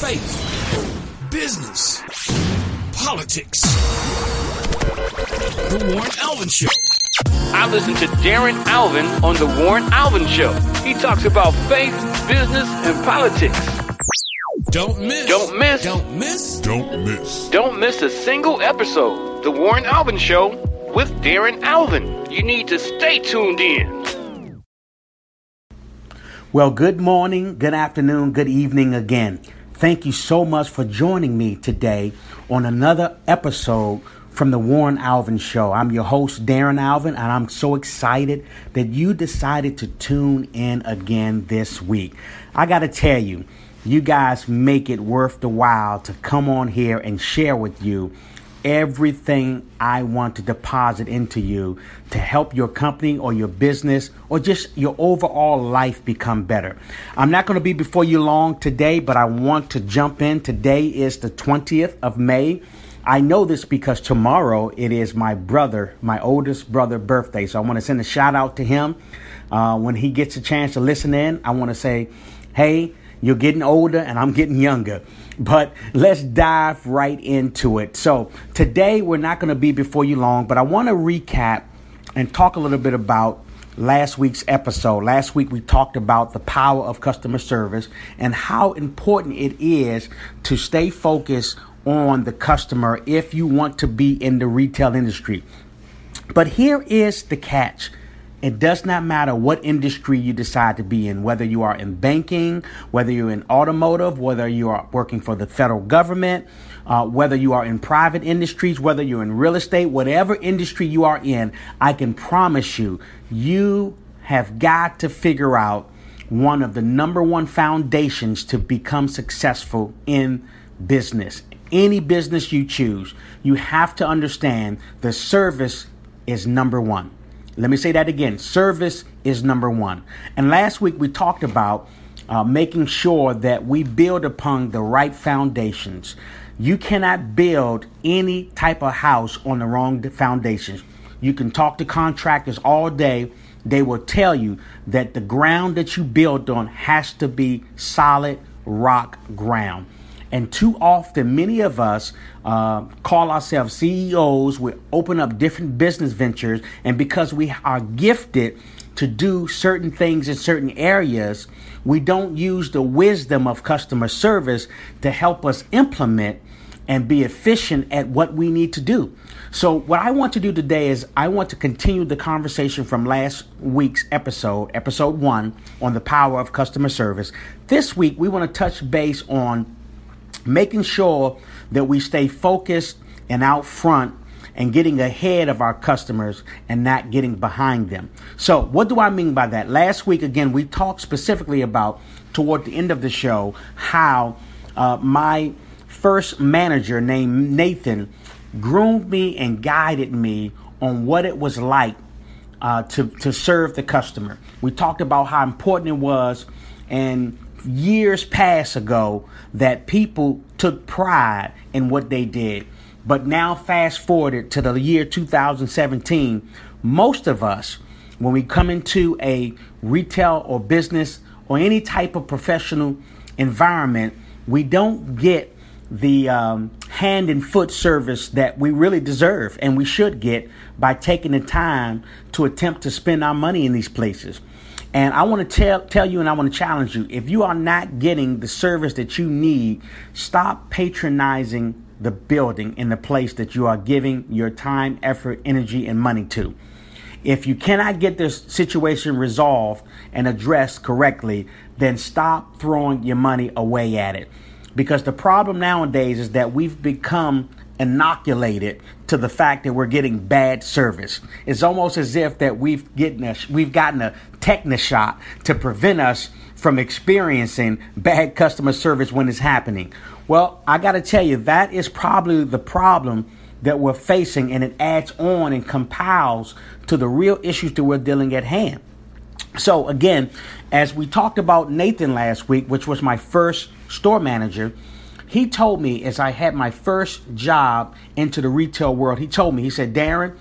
faith, business, politics. The Warren Alvin Show. I listen to Darren Alvin on The Warren Alvin Show. He talks about faith, business, and politics. Don't miss. Don't miss. Don't miss. Don't miss. Don't miss a single episode. The Warren Alvin Show with Darren Alvin. You need to stay tuned in. Well, good morning, good afternoon, good evening again. Thank you so much for joining me today on another episode from the Warren Alvin Show. I'm your host, Darren Alvin, and I'm so excited that you decided to tune in again this week. I got to tell you, you guys make it worth the while to come on here and share with you everything I want to deposit into you to help your company or your business or just your overall life become better. I'm not going to be before you long today, but I want to jump in. Today is the 20th of May. I know this because tomorrow it is my brother, my oldest brother birthday. So I want to send a shout out to him. Uh, when he gets a chance to listen in, I want to say, hey, you're getting older and I'm getting younger. But let's dive right into it. So, today we're not going to be before you long, but I want to recap and talk a little bit about last week's episode. Last week we talked about the power of customer service and how important it is to stay focused on the customer if you want to be in the retail industry. But here is the catch it does not matter what industry you decide to be in, whether you are in banking, whether you're in automotive, whether you are working for the federal government, uh, whether you are in private industries, whether you're in real estate, whatever industry you are in, I can promise you, you have got to figure out one of the number one foundations to become successful in business. Any business you choose, you have to understand the service is number one. Let me say that again service is number one. And last week we talked about uh, making sure that we build upon the right foundations. You cannot build any type of house on the wrong foundations. You can talk to contractors all day. They will tell you that the ground that you build on has to be solid rock ground. And too often, many of us uh, call ourselves CEOs. We open up different business ventures. And because we are gifted to do certain things in certain areas, we don't use the wisdom of customer service to help us implement and be efficient at what we need to do. So, what I want to do today is I want to continue the conversation from last week's episode, episode one, on the power of customer service. This week, we want to touch base on making sure that we stay focused and out front and getting ahead of our customers and not getting behind them. So, what do I mean by that? Last week, again, we talked specifically about toward the end of the show how uh, my first manager named Nathan groomed me and guided me on what it was like uh, to, to serve the customer. We talked about how important it was and years past ago that people took pride in what they did. But now, fast forwarded to the year 2017, most of us, when we come into a retail or business or any type of professional environment, we don't get the um, hand and foot service that we really deserve and we should get by taking the time to attempt to spend our money in these places. And I want to tell tell you and I want to challenge you. If you are not getting the service that you need, stop patronizing the building in the place that you are giving your time, effort, energy, and money to. If you cannot get this situation resolved and addressed correctly, then stop throwing your money away at it. Because the problem nowadays is that we've become inoculated to the fact that we're getting bad service. It's almost as if that we've getting a, we've gotten a tetanus shot to prevent us from experiencing bad customer service when it's happening. Well, I got to tell you that is probably the problem that we're facing and it adds on and compiles to the real issues that we're dealing at hand. So again, as we talked about Nathan last week, which was my first store manager, he told me as I had my first job into the retail world, he told me, he said, Darren,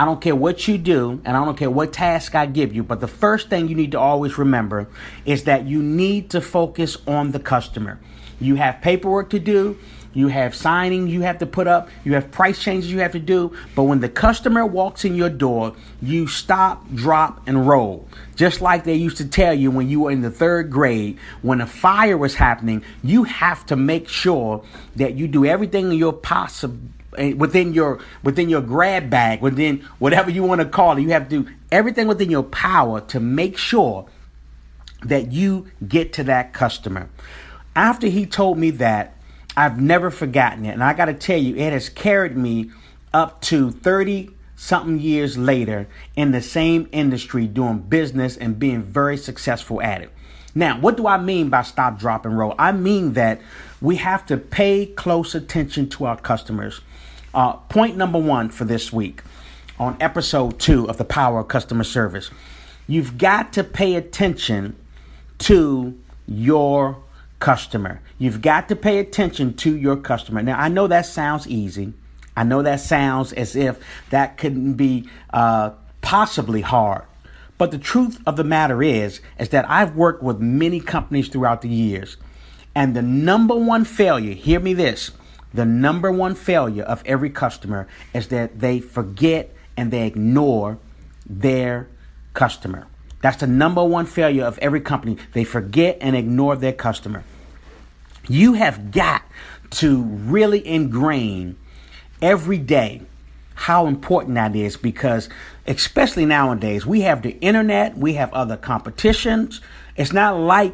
I don't care what you do, and I don't care what task I give you, but the first thing you need to always remember is that you need to focus on the customer. You have paperwork to do, you have signing you have to put up, you have price changes you have to do, but when the customer walks in your door, you stop, drop, and roll. Just like they used to tell you when you were in the third grade, when a fire was happening, you have to make sure that you do everything in your possible within your within your grab bag, within whatever you want to call it. You have to do everything within your power to make sure that you get to that customer. After he told me that, I've never forgotten it. And I got to tell you, it has carried me up to 30 something years later in the same industry doing business and being very successful at it. Now, what do I mean by stop, drop, and roll? I mean that we have to pay close attention to our customers. Uh, point number one for this week on episode two of The Power of Customer Service you've got to pay attention to your customer. You've got to pay attention to your customer. Now, I know that sounds easy. I know that sounds as if that couldn't be uh, possibly hard. But the truth of the matter is, is that I've worked with many companies throughout the years. And the number one failure, hear me this, the number one failure of every customer is that they forget and they ignore their customer. That's the number one failure of every company. They forget and ignore their customer. You have got to really ingrain every day how important that is because especially nowadays we have the internet we have other competitions. It's not like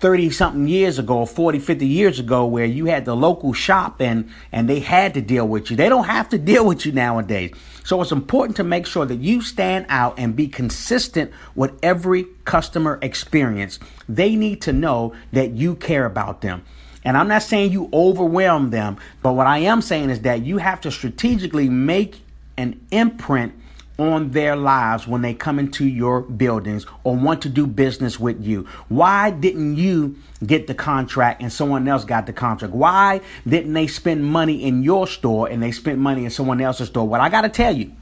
30 something years ago 40 50 years ago where you had the local shop and and they had to deal with you. They don't have to deal with you nowadays. So it's important to make sure that you stand out and be consistent with every customer experience. They need to know that you care about them. And I'm not saying you overwhelm them, but what I am saying is that you have to strategically make an imprint on their lives when they come into your buildings or want to do business with you. Why didn't you get the contract and someone else got the contract? Why didn't they spend money in your store and they spent money in someone else's store? Well, I got to tell you,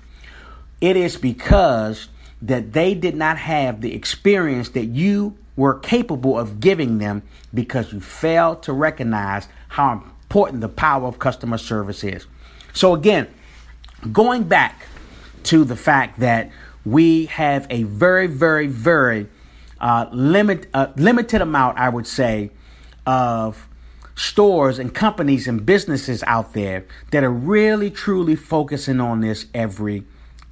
it is because that they did not have the experience that you were capable of giving them because you failed to recognize how important the power of customer service is. So, again, going back to the fact that we have a very, very, very uh, limit, uh, limited amount, I would say, of stores and companies and businesses out there that are really, truly focusing on this every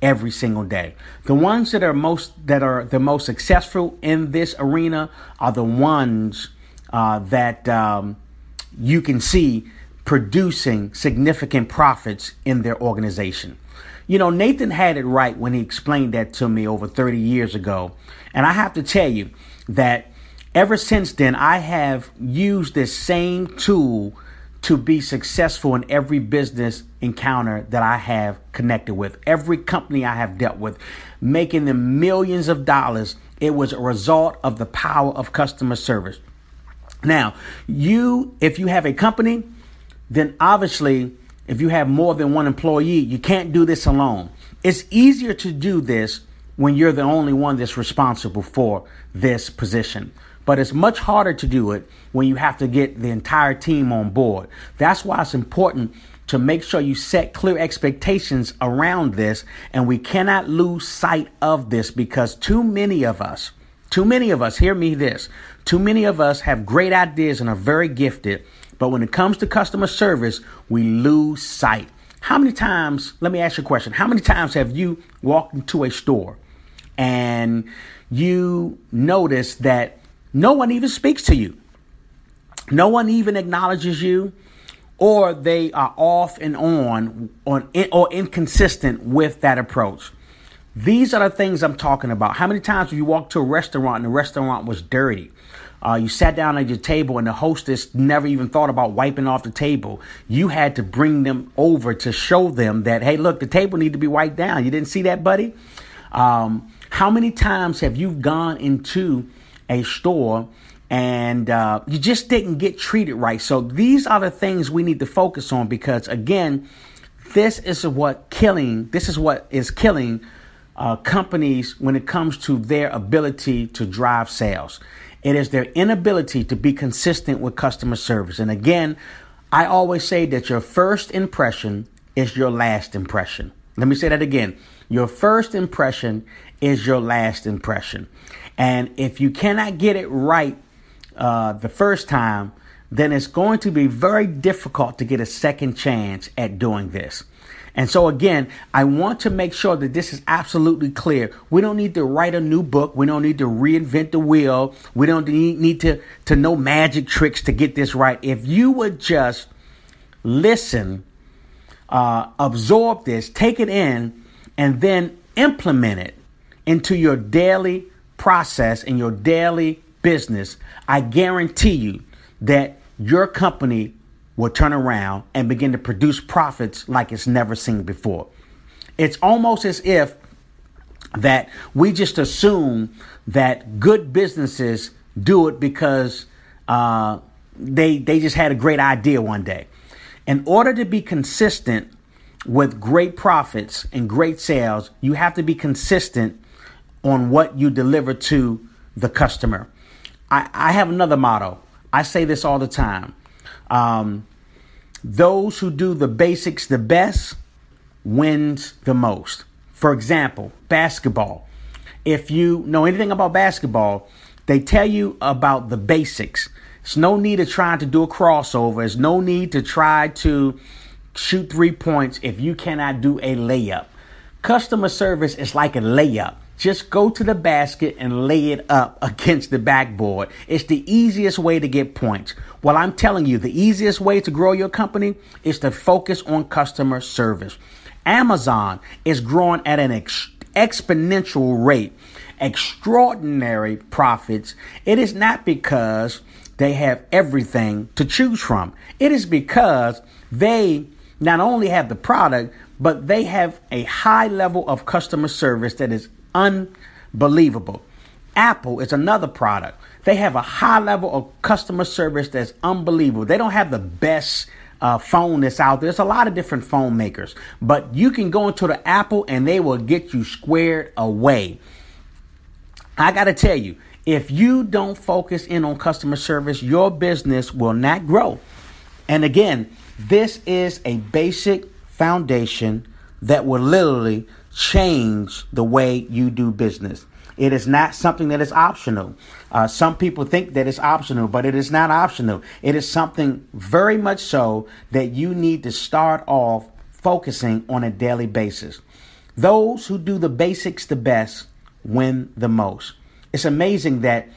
every single day. The ones that are most that are the most successful in this arena are the ones uh, that um, you can see producing significant profits in their organization. You know, Nathan had it right when he explained that to me over 30 years ago. And I have to tell you that ever since then, I have used this same tool to be successful in every business encounter that I have connected with, every company I have dealt with, making them millions of dollars. It was a result of the power of customer service. Now, you, if you have a company, then obviously, if you have more than one employee, you can't do this alone. It's easier to do this when you're the only one that's responsible for this position but it's much harder to do it when you have to get the entire team on board. That's why it's important to make sure you set clear expectations around this, and we cannot lose sight of this because too many of us, too many of us, hear me this, too many of us have great ideas and are very gifted, but when it comes to customer service, we lose sight. How many times, let me ask you a question, how many times have you walked into a store and you notice that no one even speaks to you. No one even acknowledges you, or they are off and on, on or inconsistent with that approach. These are the things I'm talking about. How many times have you walked to a restaurant and the restaurant was dirty? Uh, you sat down at your table and the hostess never even thought about wiping off the table. You had to bring them over to show them that, hey, look, the table need to be wiped down. You didn't see that, buddy? Um, how many times have you gone into a store and uh, you just didn't get treated right. So these are the things we need to focus on because, again, this is what killing. This is what is killing uh, companies when it comes to their ability to drive sales. It is their inability to be consistent with customer service. And again, I always say that your first impression is your last impression. Let me say that again. Your first impression is your last impression. And if you cannot get it right uh, the first time, then it's going to be very difficult to get a second chance at doing this. And so, again, I want to make sure that this is absolutely clear. We don't need to write a new book. We don't need to reinvent the wheel. We don't need, to, to know magic tricks to get this right. If you would just listen, uh, absorb this, take it in, and then implement it into your daily process and your daily business, I guarantee you that your company will turn around and begin to produce profits like it's never seen before. It's almost as if that we just assume that good businesses do it because uh, they they just had a great idea one day. In order to be consistent with great profits and great sales, you have to be consistent on what you deliver to the customer. I, I have another motto. I say this all the time. Um, those who do the basics the best wins the most. For example, basketball. If you know anything about basketball, they tell you about the basics. It's no need to try to do a crossover. There's no need to try to shoot three points if you cannot do a layup. Customer service is like a layup. Just go to the basket and lay it up against the backboard. It's the easiest way to get points. Well, I'm telling you, the easiest way to grow your company is to focus on customer service. Amazon is growing at an ex- exponential rate, extraordinary profits. It is not because they have everything to choose from, it is because they not only have the product, but they have a high level of customer service that is unbelievable. Apple is another product. They have a high level of customer service that's unbelievable. They don't have the best uh, phone that's out there. There's a lot of different phone makers, but you can go into the Apple and they will get you squared away. I got to tell you, if you don't focus in on customer service, your business will not grow. And again, this is a basic foundation that will literally change the way you do business. It is not something that is optional. Uh, some people think that it's optional, but it is not optional. It is something very much so that you need to start off focusing on a daily basis. Those who do the basics the best win the most. It's amazing that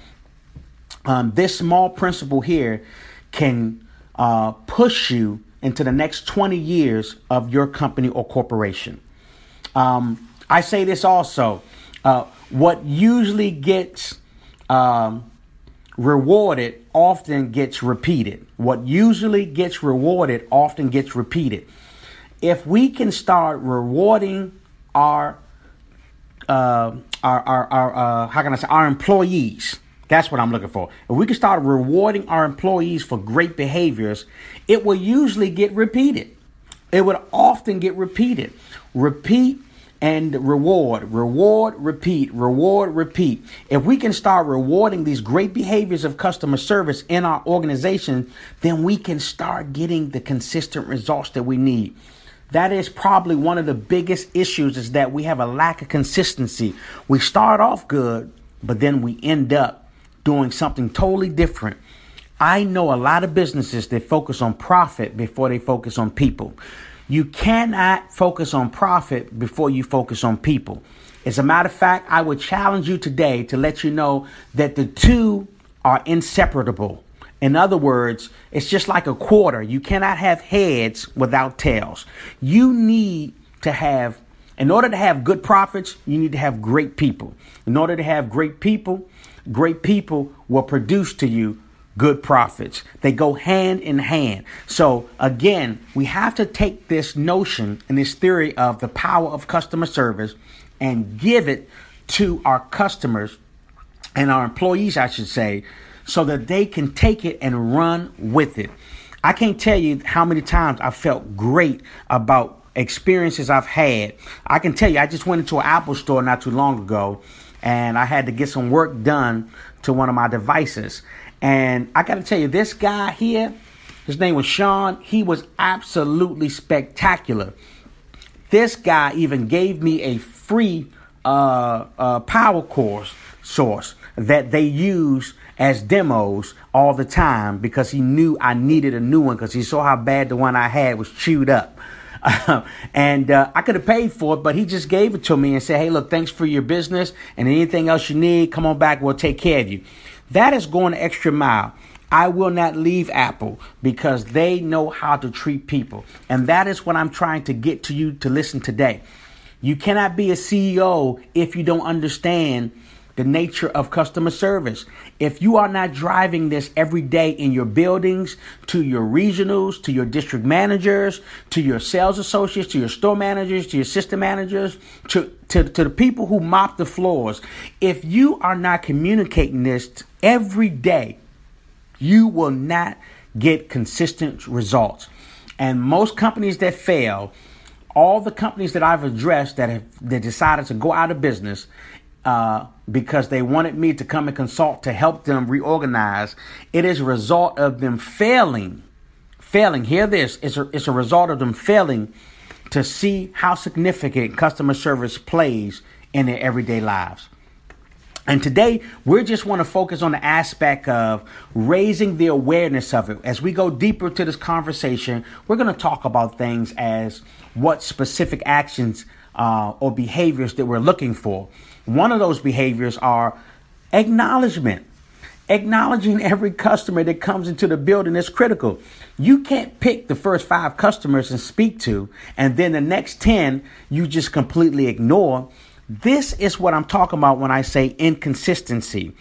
um, this small principle here can uh, push you into the next 20 years of your company or corporation. Um, I say this also. Uh, what usually gets um, rewarded often gets repeated. What usually gets rewarded often gets repeated. If we can start rewarding our uh, our our, our uh, how can I say our employees, that's what I'm looking for. If we can start rewarding our employees for great behaviors, it will usually get repeated. It would often get repeated. Repeat and reward, reward, repeat, reward, repeat. If we can start rewarding these great behaviors of customer service in our organization, then we can start getting the consistent results that we need. That is probably one of the biggest issues is that we have a lack of consistency. We start off good, but then we end up doing something totally different I know a lot of businesses that focus on profit before they focus on people. You cannot focus on profit before you focus on people. As a matter of fact, I would challenge you today to let you know that the two are inseparable. In other words, it's just like a quarter. You cannot have heads without tails. You need to have, in order to have good profits, you need to have great people. In order to have great people, great people will produce to you good profits. They go hand in hand. So again, we have to take this notion and this theory of the power of customer service and give it to our customers and our employees, I should say, so that they can take it and run with it. I can't tell you how many times I felt great about experiences I've had. I can tell you, I just went into an Apple store not too long ago, and I had to get some work done to one of my devices. And I got to tell you, this guy here, his name was Sean. He was absolutely spectacular. This guy even gave me a free uh, uh, power course source that they use as demos all the time because he knew I needed a new one because he saw how bad the one I had was chewed up. and uh, I could have paid for it, but he just gave it to me and said, "Hey, look, thanks for your business, and anything else you need, come on back. We'll take care of you." That is going the extra mile. I will not leave Apple because they know how to treat people, and that is what I'm trying to get to you to listen today. You cannot be a CEO if you don't understand the nature of customer service. If you are not driving this every day in your buildings, to your regionals, to your district managers, to your sales associates, to your store managers, to your system managers, to, to, to the people who mop the floors, if you are not communicating this every day, you will not get consistent results. And most companies that fail, all the companies that I've addressed that have that decided to go out of business uh, because they wanted me to come and consult to help them reorganize. It is a result of them failing. Failing. Hear this. It's a, it's a result of them failing to see how significant customer service plays in their everyday lives. And today, we just want to focus on the aspect of raising the awareness of it. As we go deeper to this conversation, we're going to talk about things as what specific actions uh, or behaviors that we're looking for. One of those behaviors are acknowledgement. Acknowledging every customer that comes into the building is critical. You can't pick the first five customers and speak to, and then the next 10 you just completely ignore. This is what I'm talking about when I say inconsistency.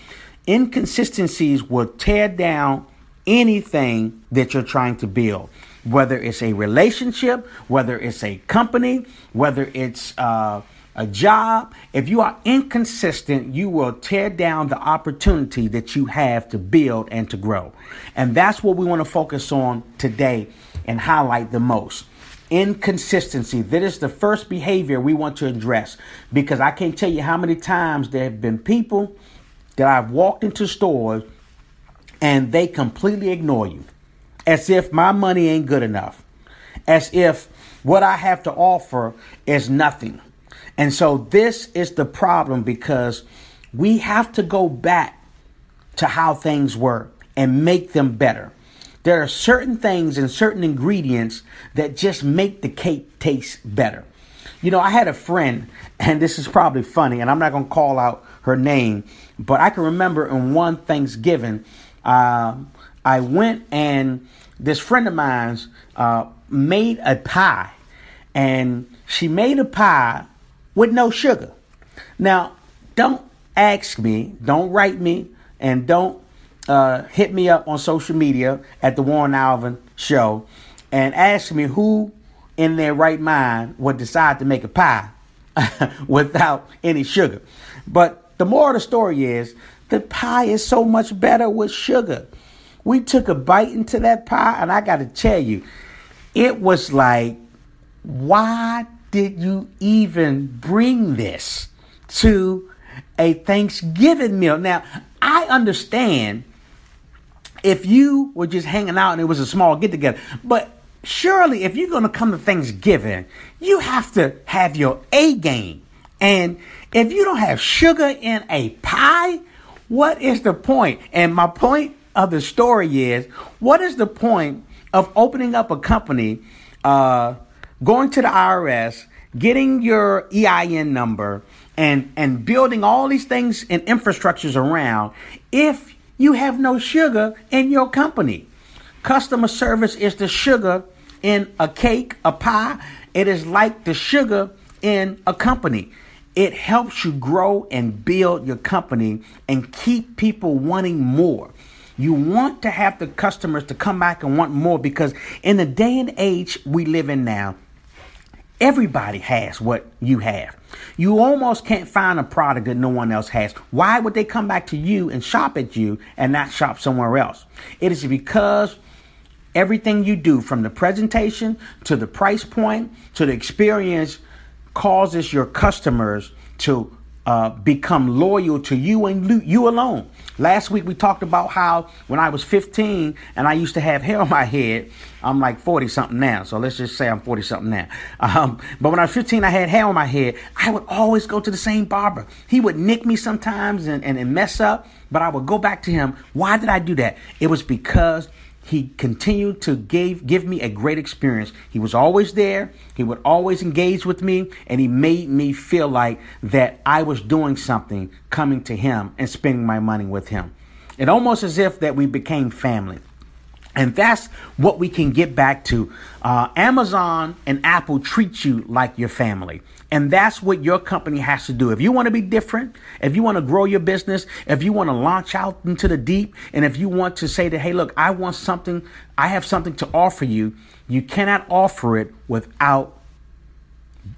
Inconsistencies will tear down anything that you're trying to build whether it's a relationship, whether it's a company, whether it's uh, a job, if you are inconsistent, you will tear down the opportunity that you have to build and to grow. And that's what we want to focus on today and highlight the most. Inconsistency. That is the first behavior we want to address because I can't tell you how many times there have been people that I've walked into stores and they completely ignore you as if my money ain't good enough, as if what I have to offer is nothing and so this is the problem because we have to go back to how things were and make them better. There are certain things and certain ingredients that just make the cake taste better. You know, I had a friend, and this is probably funny, and I'm not going to call out her name, but I can remember in one Thanksgiving, uh, I went and this friend of mine's uh, made a pie, and she made a pie with no sugar. Now, don't ask me, don't write me, and don't uh, hit me up on social media at the Warren Alvin Show and ask me who in their right mind would decide to make a pie without any sugar. But the moral of the story is the pie is so much better with sugar. We took a bite into that pie, and I got to tell you, it was like, why did you even bring this to a Thanksgiving meal? Now, I understand if you were just hanging out and it was a small get together, but surely if you're going to come to Thanksgiving, you have to have your A game. And if you don't have sugar in a pie, what is the point? And my point of the story is what is the point of opening up a company? Uh, going to the IRS, getting your EIN number, and, and building all these things and infrastructures around if you have no sugar in your company. Customer service is the sugar in a cake, a pie. It is like the sugar in a company. It helps you grow and build your company and keep people wanting more. You want to have the customers to come back and want more because in the day and age we live in now, Everybody has what you have. You almost can't find a product that no one else has. Why would they come back to you and shop at you and not shop somewhere else? It is because Everything you do, from the presentation to the price point to the experience, causes your customers to uh, become loyal to you and you alone. Last week we talked about how when I was 15 and I used to have hair on my head, I'm like 40 something now. So let's just say I'm 40 something now. Um, but when I was 15, I had hair on my head. I would always go to the same barber. He would nick me sometimes and, and, and mess up, but I would go back to him. Why did I do that? It was because he continued to give give me a great experience. He was always there. He would always engage with me, and he made me feel like that I was doing something, coming to him and spending my money with him. It almost as if that we became family. And that's what we can get back to. Uh, Amazon and Apple treat you like your family. And that's what your company has to do. If you want to be different, if you want to grow your business, if you want to launch out into the deep, and if you want to say that, hey, look, I want something, I have something to offer you, you cannot offer it without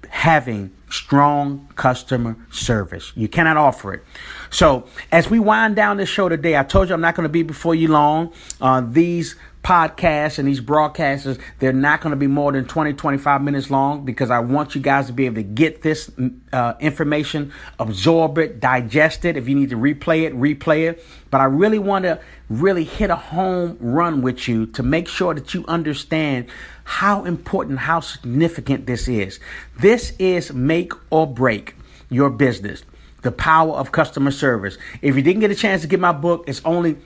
having strong customer service. You cannot offer it. So, as we wind down this show today, I told you I'm not going to be before you long. Uh, these podcasts and these broadcasts, they're not going to be more than 20, 25 minutes long because I want you guys to be able to get this uh, information, absorb it, digest it. If you need to replay it, replay it. But I really want to really hit a home run with you to make sure that you understand how important, how significant this is. This is make or break your business. The power of customer service. If you didn't get a chance to get my book, it's only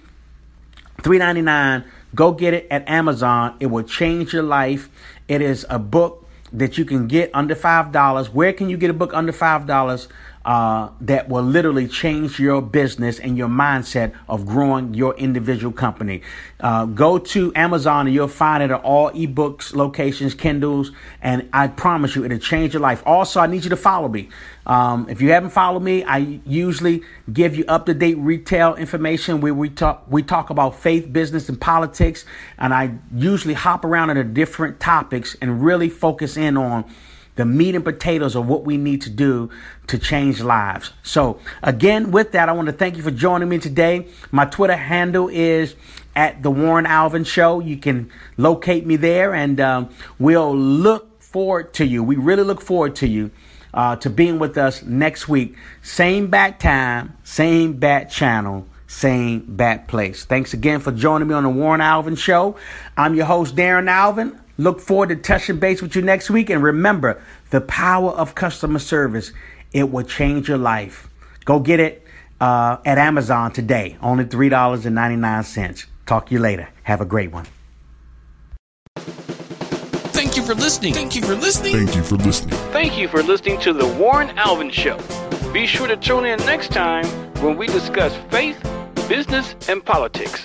$3.99 Go get it at Amazon. It will change your life. It is a book that you can get under $5. Where can you get a book under $5? Uh, that will literally change your business and your mindset of growing your individual company. Uh, go to Amazon and you'll find it at all ebooks locations, Kindles, and I promise you it'll change your life. Also, I need you to follow me. Um, if you haven't followed me, I usually give you up to date retail information where we talk we talk about faith, business, and politics, and I usually hop around into different topics and really focus in on the meat and potatoes of what we need to do to change lives. So, again, with that, I want to thank you for joining me today. My Twitter handle is at the Warren Alvin Show. You can locate me there, and um, we'll look forward to you. We really look forward to you. Uh, to being with us next week. Same bat time, same bat channel, same bat place. Thanks again for joining me on the Warren Alvin Show. I'm your host, Darren Alvin. Look forward to touching base with you next week. And remember, the power of customer service, it will change your life. Go get it uh, at Amazon today, only $3.99. Talk to you later. Have a great one. Thank you for listening. Thank you for listening. Thank you for listening. Thank you for listening to The Warren Alvin Show. Be sure to tune in next time when we discuss faith, business, and politics.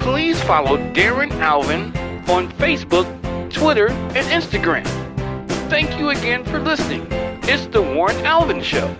Please follow Darren Alvin on Facebook Twitter, and Instagram. Thank you again for listening. It's The Warren Alvin Show.